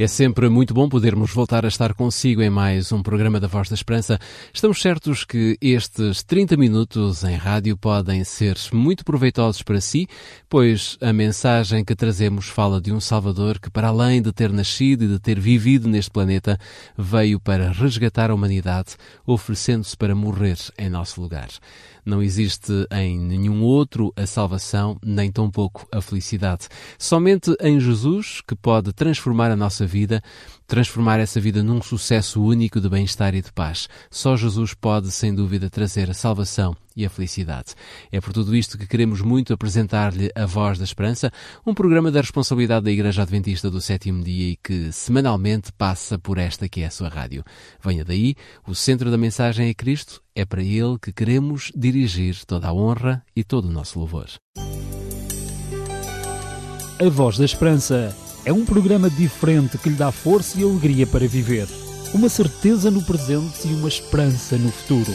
É sempre muito bom podermos voltar a estar consigo em mais um programa da Voz da Esperança. Estamos certos que estes 30 minutos em rádio podem ser muito proveitosos para si, pois a mensagem que trazemos fala de um Salvador que, para além de ter nascido e de ter vivido neste planeta, veio para resgatar a humanidade, oferecendo-se para morrer em nosso lugar. Não existe em nenhum outro a salvação, nem tampouco a felicidade. Somente em Jesus que pode transformar a nossa vida, transformar essa vida num sucesso único de bem-estar e de paz. Só Jesus pode, sem dúvida, trazer a salvação e a felicidade. É por tudo isto que queremos muito apresentar-lhe A Voz da Esperança, um programa da responsabilidade da Igreja Adventista do Sétimo Dia e que semanalmente passa por esta que é a sua rádio. Venha daí, o centro da mensagem é Cristo, é para Ele que queremos dirigir toda a honra e todo o nosso louvor. A Voz da Esperança é um programa diferente que lhe dá força e alegria para viver. Uma certeza no presente e uma esperança no futuro.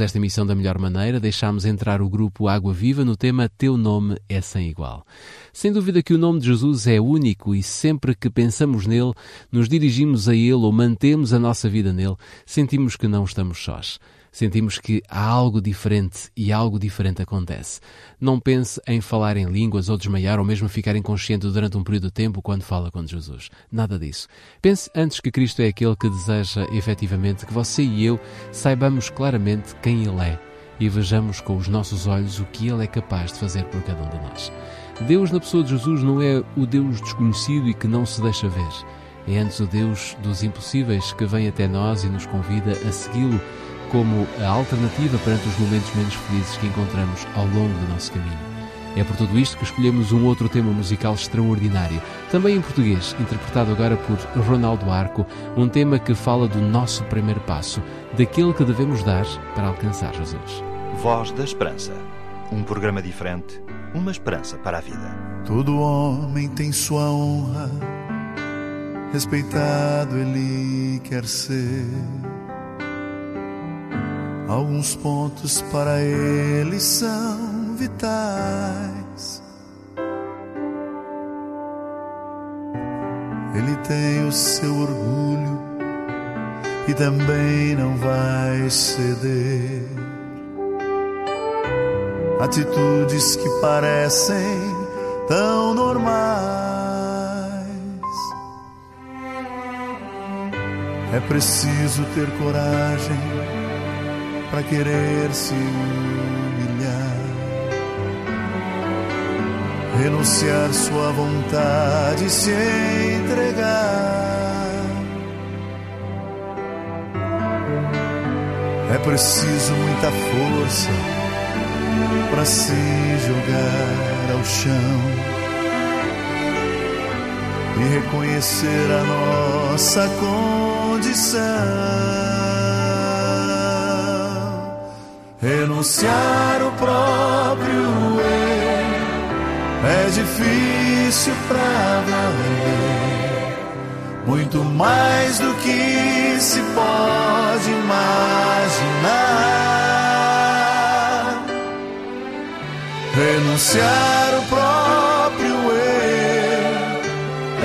Esta emissão da melhor maneira, deixámos entrar o grupo Água Viva no tema Teu Nome é Sem Igual. Sem dúvida que o nome de Jesus é único e sempre que pensamos nele, nos dirigimos a ele ou mantemos a nossa vida nele, sentimos que não estamos sós. Sentimos que há algo diferente e algo diferente acontece. Não pense em falar em línguas ou desmaiar ou mesmo ficar inconsciente durante um período de tempo quando fala com Jesus. Nada disso. Pense antes que Cristo é aquele que deseja efetivamente que você e eu saibamos claramente quem Ele é e vejamos com os nossos olhos o que Ele é capaz de fazer por cada um de nós. Deus, na pessoa de Jesus, não é o Deus desconhecido e que não se deixa ver. É antes o Deus dos impossíveis que vem até nós e nos convida a segui-lo como a alternativa perante os momentos menos felizes que encontramos ao longo do nosso caminho. É por tudo isto que escolhemos um outro tema musical extraordinário, também em português, interpretado agora por Ronaldo Arco, um tema que fala do nosso primeiro passo, daquele que devemos dar para alcançar Jesus. Voz da Esperança, um programa diferente, uma esperança para a vida. Todo homem tem sua honra, respeitado ele quer ser. Alguns pontos para ele são vitais. Ele tem o seu orgulho e também não vai ceder. Atitudes que parecem tão normais. É preciso ter coragem para querer se humilhar, renunciar sua vontade, se entregar. É preciso muita força para se jogar ao chão e reconhecer a nossa condição. Renunciar o próprio eu é difícil pra valer, muito mais do que se pode imaginar. Renunciar o próprio eu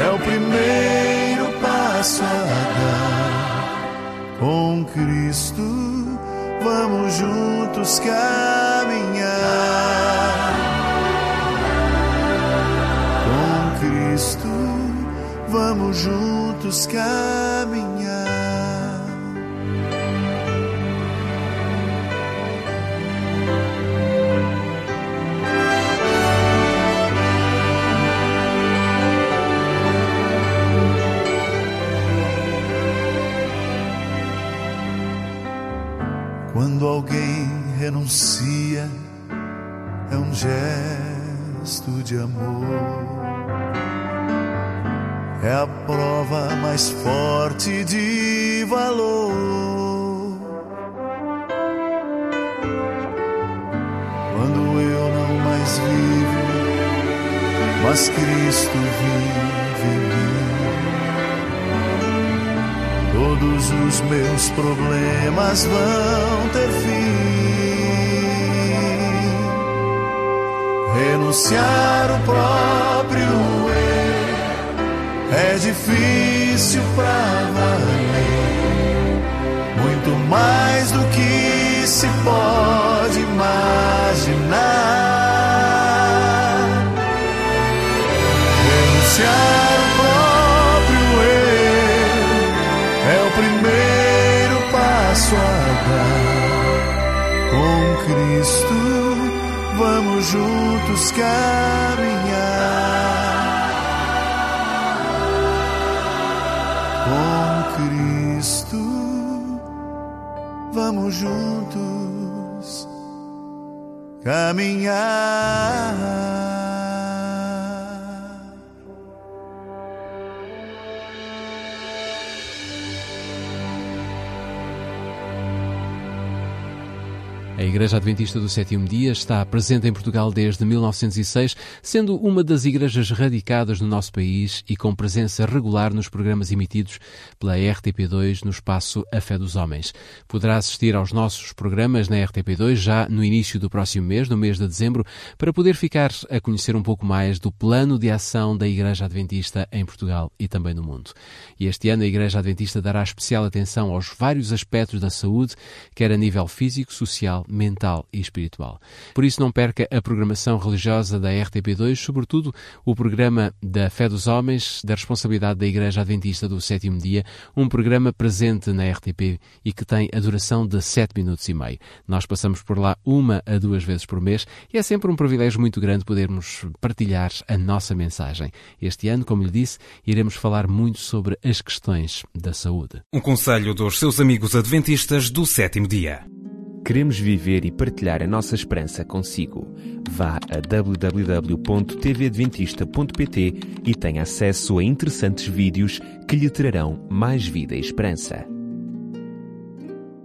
é o primeiro passo a dar com Cristo vamos juntos caminhar com Cristo, vamos juntos caminhar. Quando alguém renuncia, é um gesto de amor. É a prova mais forte de valor. Quando eu não mais vivo, mas Cristo vive Todos os meus problemas vão ter fim. Renunciar o próprio eu é difícil pra valer, muito mais do que se pode imaginar. Renunciar Com Cristo, vamos juntos caminhar. Com Cristo, vamos juntos caminhar. A Igreja Adventista do Sétimo Dia está presente em Portugal desde 1906, sendo uma das igrejas radicadas no nosso país e com presença regular nos programas emitidos pela RTP2 no espaço A Fé dos Homens. Poderá assistir aos nossos programas na RTP2 já no início do próximo mês, no mês de dezembro, para poder ficar a conhecer um pouco mais do plano de ação da Igreja Adventista em Portugal e também no mundo. E este ano a Igreja Adventista dará especial atenção aos vários aspectos da saúde, quer a nível físico, social, mental e espiritual. Por isso, não perca a programação religiosa da RTP2, sobretudo o programa da Fé dos Homens, da responsabilidade da Igreja Adventista do Sétimo Dia, um programa presente na RTP e que tem a duração de 7 minutos e meio. Nós passamos por lá uma a duas vezes por mês e é sempre um privilégio muito grande podermos partilhar a nossa mensagem. Este ano, como lhe disse, iremos falar muito sobre as questões da saúde. Um conselho dos seus amigos adventistas do sétimo dia. Queremos viver e partilhar a nossa esperança consigo. Vá a www.tvadventista.pt e tenha acesso a interessantes vídeos que lhe trarão mais vida e esperança.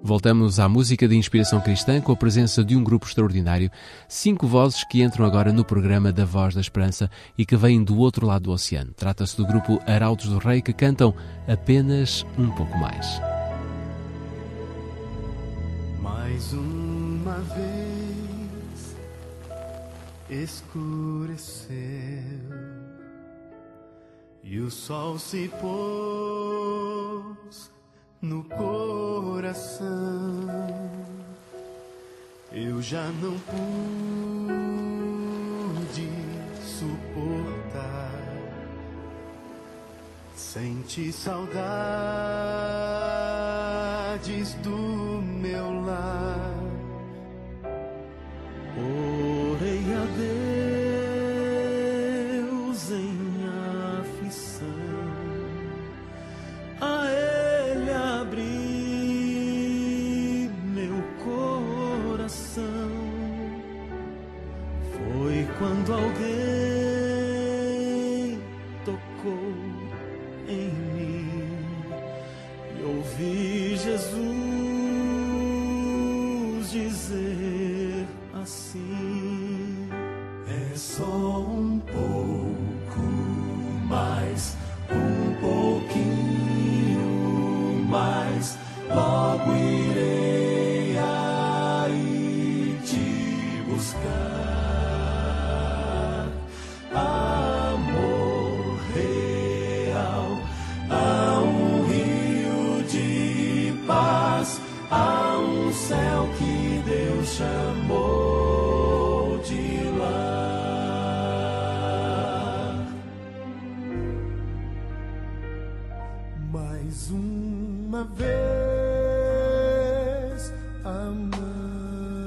Voltamos à música de inspiração cristã com a presença de um grupo extraordinário, cinco vozes que entram agora no programa da Voz da Esperança e que vêm do outro lado do oceano. Trata-se do grupo Arautos do Rei que cantam apenas um pouco mais. Mais uma vez escureceu e o sol se pôs no coração. Eu já não pude suportar. Senti saudades quando alguém tocou em mim e ouvi Jesus dizer assim: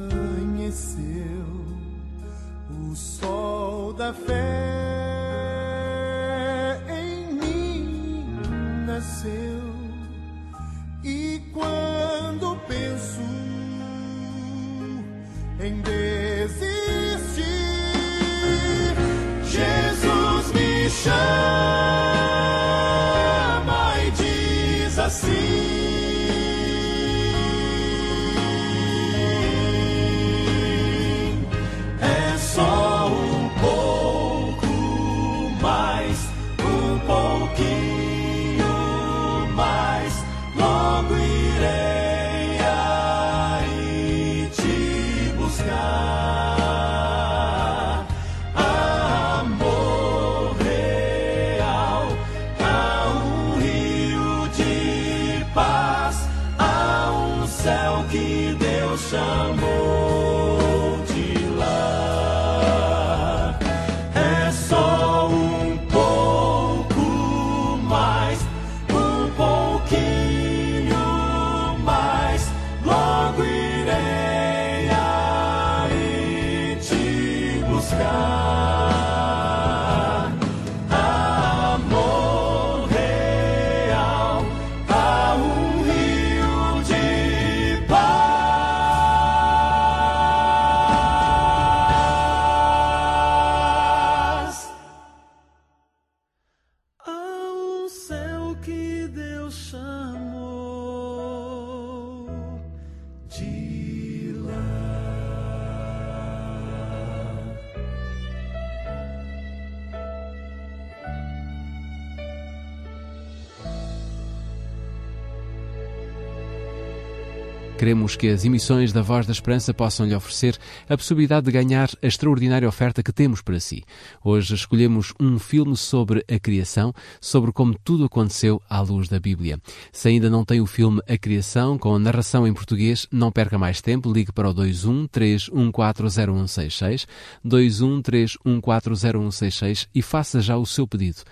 amanheceu. O sol da fé Deus Queremos que as emissões da Voz da Esperança possam lhe oferecer a possibilidade de ganhar a extraordinária oferta que temos para si. Hoje escolhemos um filme sobre a criação, sobre como tudo aconteceu à luz da Bíblia. Se ainda não tem o filme A Criação, com a narração em português, não perca mais tempo, ligue para o 21 3140166, 21 3140166 e faça já o seu pedido.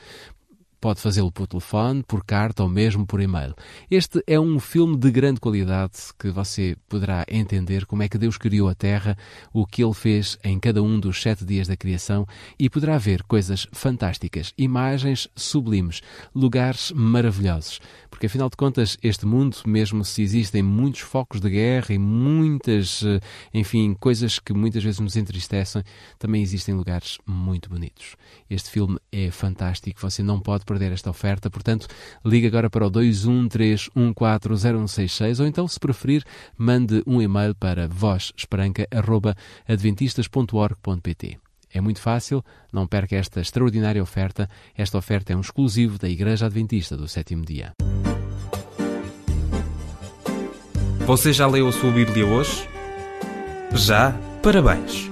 Pode fazê-lo por telefone, por carta ou mesmo por e-mail. Este é um filme de grande qualidade que você poderá entender como é que Deus criou a Terra, o que Ele fez em cada um dos sete dias da criação e poderá ver coisas fantásticas, imagens sublimes, lugares maravilhosos. Porque afinal de contas, este mundo, mesmo se existem muitos focos de guerra e muitas, eh, enfim, coisas que muitas vezes nos entristecem, também existem lugares muito bonitos. Este filme é fantástico, você não pode perder esta oferta, portanto, ligue agora para o 213140166 ou então, se preferir, mande um e-mail para vozesperanca.adventistas.org.pt. É muito fácil, não perca esta extraordinária oferta. Esta oferta é um exclusivo da Igreja Adventista do Sétimo Dia. Você já leu a sua Bíblia hoje? Já? Parabéns!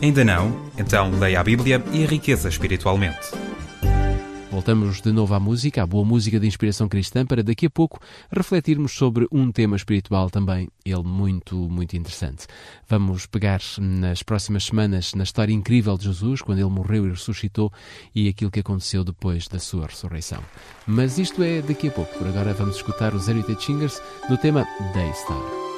Ainda não? Então leia a Bíblia e enriqueça espiritualmente. Voltamos de novo à música, à boa música de inspiração cristã, para daqui a pouco refletirmos sobre um tema espiritual também, ele muito, muito interessante. Vamos pegar nas próximas semanas na história incrível de Jesus, quando ele morreu e ressuscitou, e aquilo que aconteceu depois da sua ressurreição. Mas isto é daqui a pouco. Por agora vamos escutar os Heritage Singers no tema Daystar.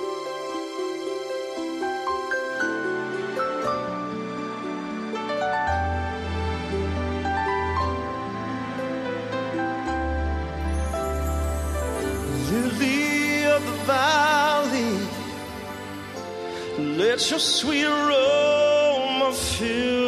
Let your sweet aroma fill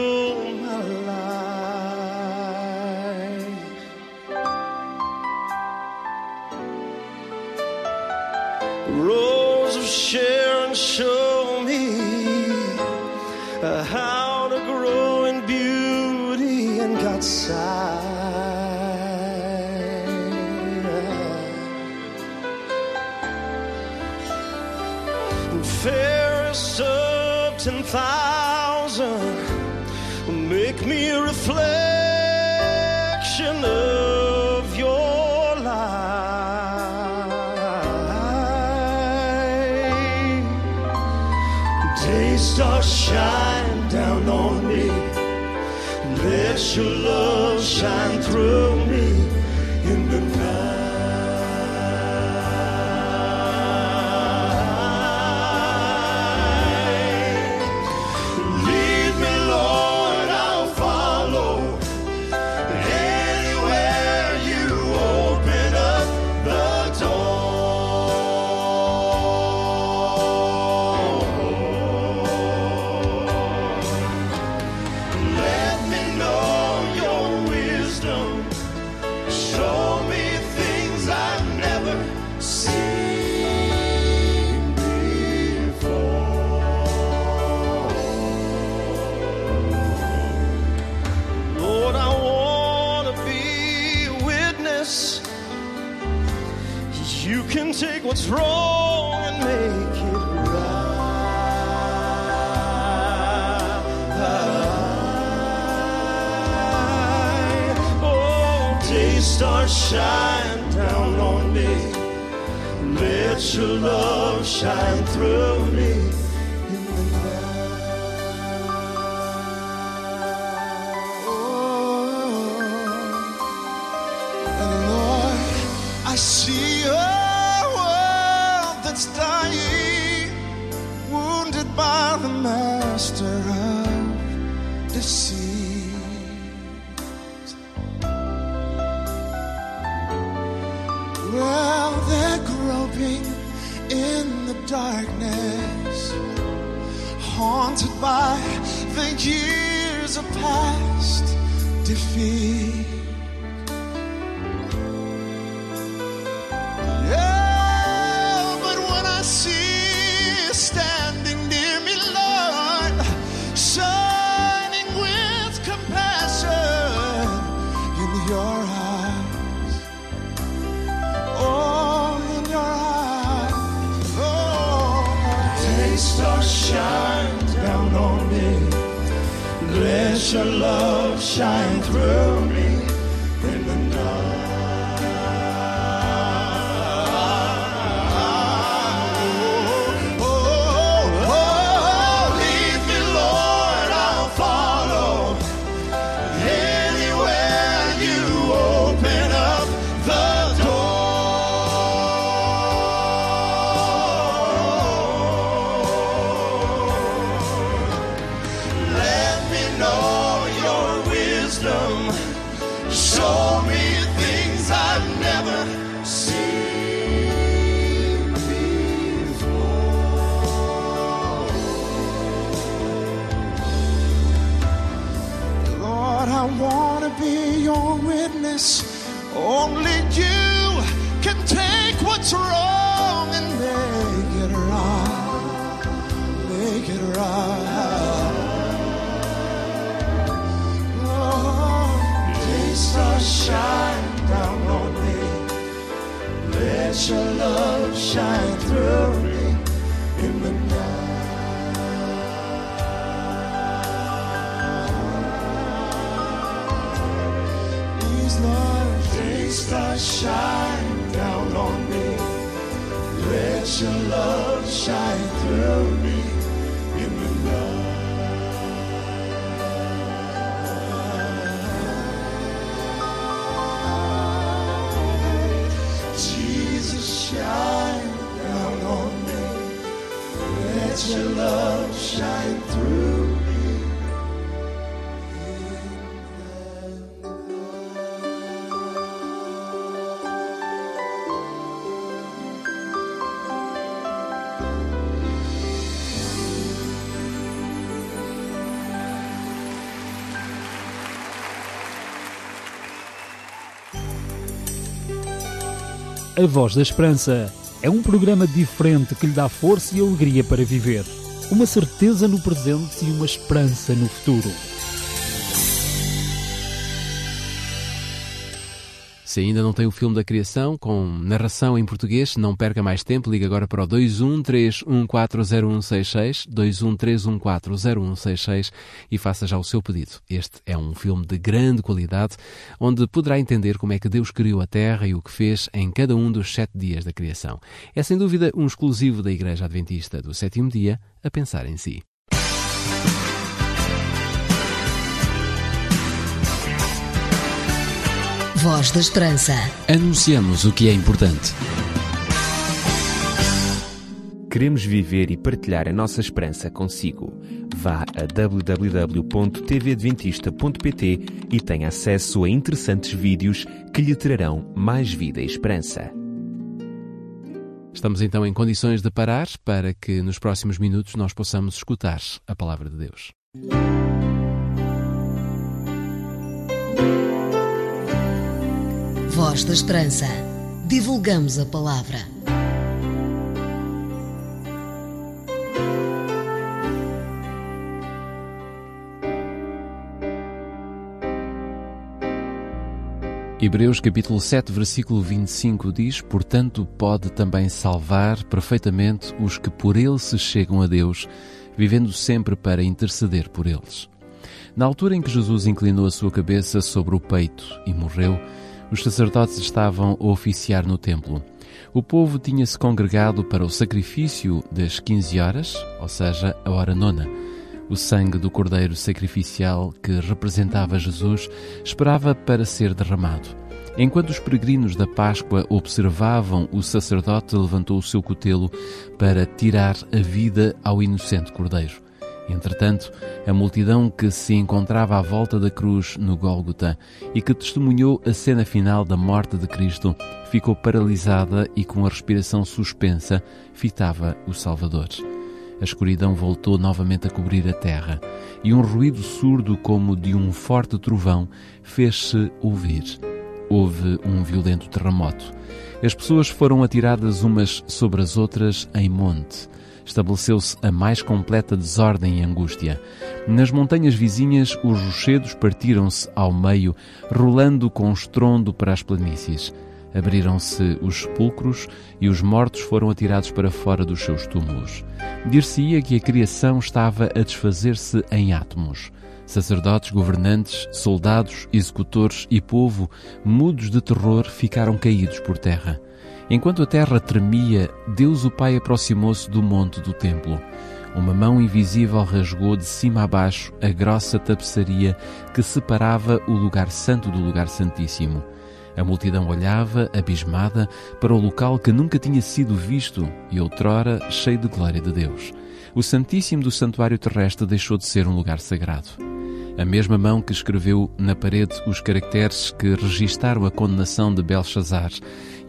Day star shine down on me. Let your love shine through me take what's wrong and make it right. Oh, day star shine down on me. Let your love shine through me. Years of past defeat. Shine through Let your love shine through me in the night. Jesus, shine down on me. Let your love A Voz da Esperança é um programa diferente que lhe dá força e alegria para viver. Uma certeza no presente e uma esperança no futuro. Se ainda não tem o filme da criação, com narração em português, não perca mais tempo, ligue agora para o 213140166, 213140166 e faça já o seu pedido. Este é um filme de grande qualidade, onde poderá entender como é que Deus criou a Terra e o que fez em cada um dos sete dias da criação. É sem dúvida um exclusivo da Igreja Adventista do sétimo dia, a pensar em si. Voz da Esperança. Anunciamos o que é importante. Queremos viver e partilhar a nossa esperança consigo. Vá a www.tvadventista.pt e tenha acesso a interessantes vídeos que lhe trarão mais vida e esperança. Estamos então em condições de parar para que nos próximos minutos nós possamos escutar a palavra de Deus. Voz da Esperança. Divulgamos a palavra. Hebreus capítulo 7, versículo 25 diz: Portanto, pode também salvar perfeitamente os que por ele se chegam a Deus, vivendo sempre para interceder por eles. Na altura em que Jesus inclinou a sua cabeça sobre o peito e morreu, os sacerdotes estavam a oficiar no templo. O povo tinha-se congregado para o sacrifício das 15 horas, ou seja, a hora nona. O sangue do cordeiro sacrificial que representava Jesus esperava para ser derramado. Enquanto os peregrinos da Páscoa observavam, o sacerdote levantou o seu cutelo para tirar a vida ao inocente cordeiro. Entretanto, a multidão que se encontrava à volta da cruz no Gólgota e que testemunhou a cena final da morte de Cristo ficou paralisada e com a respiração suspensa fitava o Salvador. A escuridão voltou novamente a cobrir a terra e um ruído surdo como de um forte trovão fez-se ouvir. Houve um violento terremoto. As pessoas foram atiradas umas sobre as outras em monte estabeleceu-se a mais completa desordem e angústia. Nas montanhas vizinhas, os rochedos partiram-se ao meio, rolando com estrondo para as planícies. Abriram-se os sepulcros e os mortos foram atirados para fora dos seus túmulos. Dir-se-ia que a criação estava a desfazer-se em átomos. Sacerdotes, governantes, soldados, executores e povo, mudos de terror, ficaram caídos por terra. Enquanto a terra tremia, Deus o Pai aproximou-se do monte do templo. Uma mão invisível rasgou de cima a baixo a grossa tapeçaria que separava o lugar santo do lugar santíssimo. A multidão olhava, abismada, para o local que nunca tinha sido visto e outrora cheio de glória de Deus. O Santíssimo do Santuário Terrestre deixou de ser um lugar sagrado. A mesma mão que escreveu na parede os caracteres que registaram a condenação de Belshazzar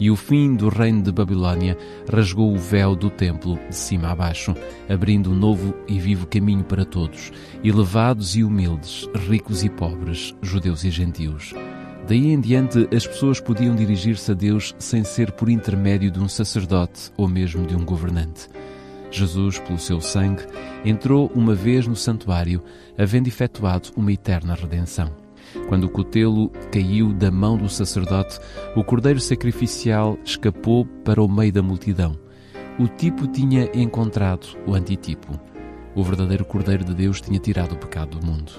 e o fim do reino de Babilônia rasgou o véu do templo de cima a baixo, abrindo um novo e vivo caminho para todos, elevados e humildes, ricos e pobres, judeus e gentios. Daí em diante, as pessoas podiam dirigir-se a Deus sem ser por intermédio de um sacerdote ou mesmo de um governante. Jesus, pelo seu sangue, entrou uma vez no santuário, havendo efetuado uma eterna redenção. Quando o cutelo caiu da mão do sacerdote, o cordeiro sacrificial escapou para o meio da multidão. O tipo tinha encontrado o antitipo. O verdadeiro Cordeiro de Deus tinha tirado o pecado do mundo.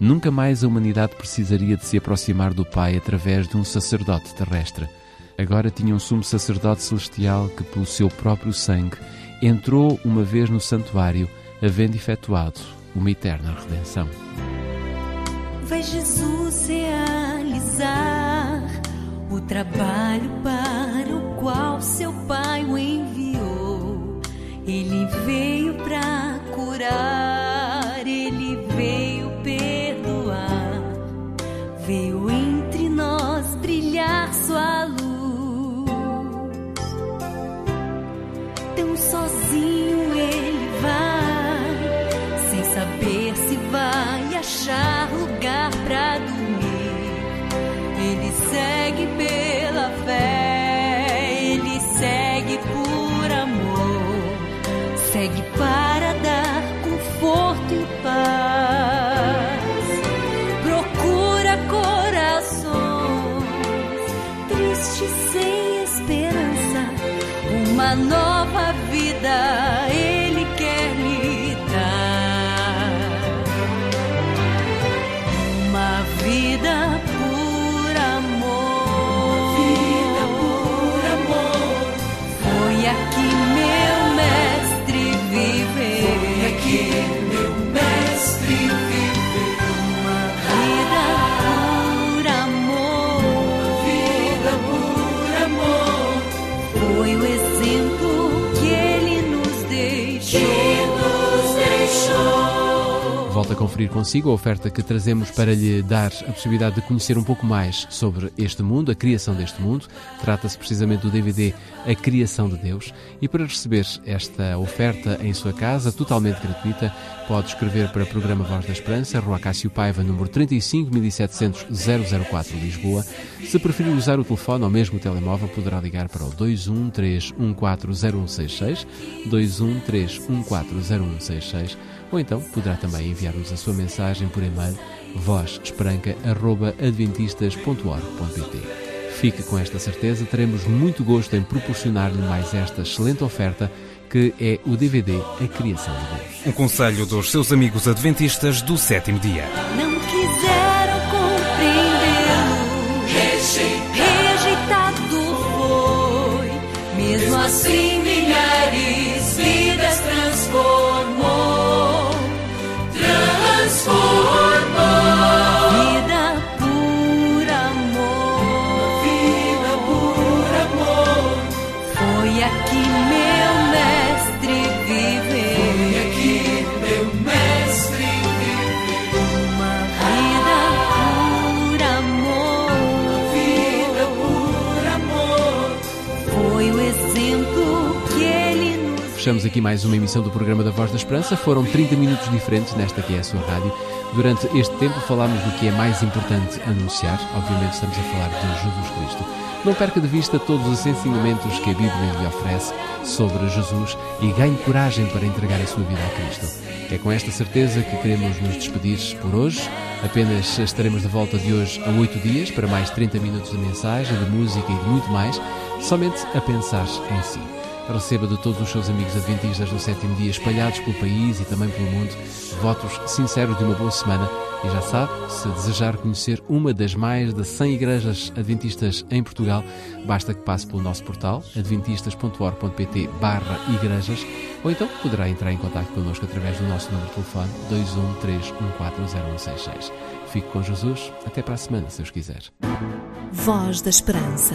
Nunca mais a humanidade precisaria de se aproximar do Pai através de um sacerdote terrestre. Agora tinha um sumo sacerdote celestial que, pelo seu próprio sangue, entrou uma vez no santuário, havendo efetuado uma eterna redenção. Vai Jesus realizar o trabalho para o qual seu Pai o enviou. Ele veio para curar, uma Volto a conferir consigo a oferta que trazemos para lhe dar a possibilidade de conhecer um pouco mais sobre este mundo, a criação deste mundo. Trata-se precisamente do DVD A Criação de Deus. E para receber esta oferta em sua casa, totalmente gratuita, pode escrever para o programa Voz da Esperança, Rua Cássio Paiva, número 35700 004 Lisboa. Se preferir usar o telefone ou mesmo o telemóvel, poderá ligar para o 213140166, 213140166 ou então poderá também enviar-nos a sua mensagem por e-mail vozesperanca.adventistas.org.pt Fique com esta certeza, teremos muito gosto em proporcionar-lhe mais esta excelente oferta que é o DVD A Criação de Deus. Um conselho dos seus amigos adventistas do sétimo dia. não quiseram compreendê-lo. Rejeitado foi, mesmo assim milhares Fechamos aqui mais uma emissão do programa da Voz da Esperança. Foram 30 minutos diferentes nesta que é a sua rádio. Durante este tempo falámos do que é mais importante anunciar. Obviamente estamos a falar de Jesus Cristo. Não perca de vista todos os ensinamentos que a Bíblia lhe oferece sobre Jesus e ganhe coragem para entregar a sua vida a Cristo. É com esta certeza que queremos nos despedir por hoje. Apenas estaremos de volta de hoje a 8 dias para mais 30 minutos de mensagem, de música e de muito mais, somente a pensar em si. Receba de todos os seus amigos adventistas do sétimo dia espalhados pelo país e também pelo mundo votos sinceros de uma boa semana e já sabe, se desejar conhecer uma das mais de 100 igrejas adventistas em Portugal, basta que passe pelo nosso portal adventistas.org.pt barra igrejas ou então poderá entrar em contato connosco através do nosso número de telefone 213140166. Fique com Jesus. Até para a semana, se Deus quiser. Voz da Esperança.